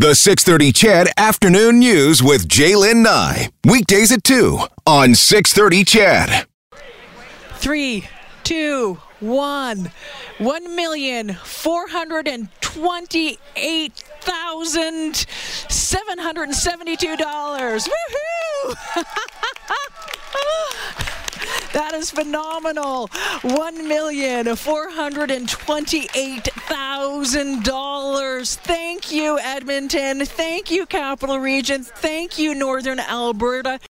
The 630 CHED Afternoon News with Jaylen Nye. Weekdays at 2 on 630 CHED. Three, two, one. One million four hundred and twenty-eight thousand seven hundred and seventy-two dollars. Woohoo! That is phenomenal. One million four hundred and twenty-eight thousand dollars. Thank you, Edmonton. Thank you, Capital Region. Thank you, Northern Alberta.